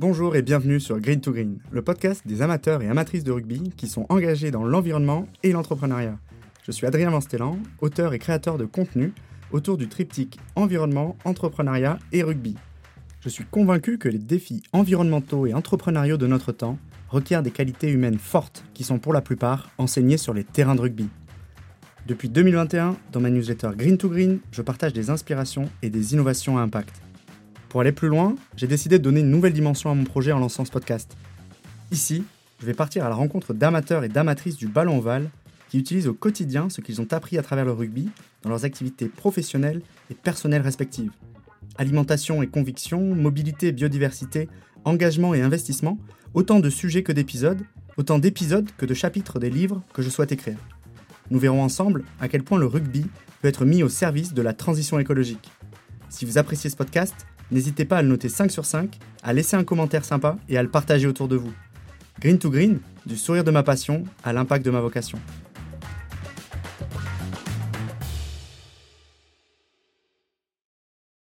Bonjour et bienvenue sur Green to Green, le podcast des amateurs et amatrices de rugby qui sont engagés dans l'environnement et l'entrepreneuriat. Je suis Adrien Vanstellan, auteur et créateur de contenu autour du triptyque environnement, entrepreneuriat et rugby. Je suis convaincu que les défis environnementaux et entrepreneuriaux de notre temps requièrent des qualités humaines fortes qui sont pour la plupart enseignées sur les terrains de rugby. Depuis 2021, dans ma newsletter Green to Green, je partage des inspirations et des innovations à impact. Pour aller plus loin, j'ai décidé de donner une nouvelle dimension à mon projet en lançant ce podcast. Ici, je vais partir à la rencontre d'amateurs et d'amatrices du ballon ovale qui utilisent au quotidien ce qu'ils ont appris à travers le rugby dans leurs activités professionnelles et personnelles respectives. Alimentation et conviction, mobilité et biodiversité, engagement et investissement, autant de sujets que d'épisodes, autant d'épisodes que de chapitres des livres que je souhaite écrire. Nous verrons ensemble à quel point le rugby peut être mis au service de la transition écologique. Si vous appréciez ce podcast, n'hésitez pas à le noter 5 sur 5, à laisser un commentaire sympa et à le partager autour de vous. Green to Green, du sourire de ma passion à l'impact de ma vocation.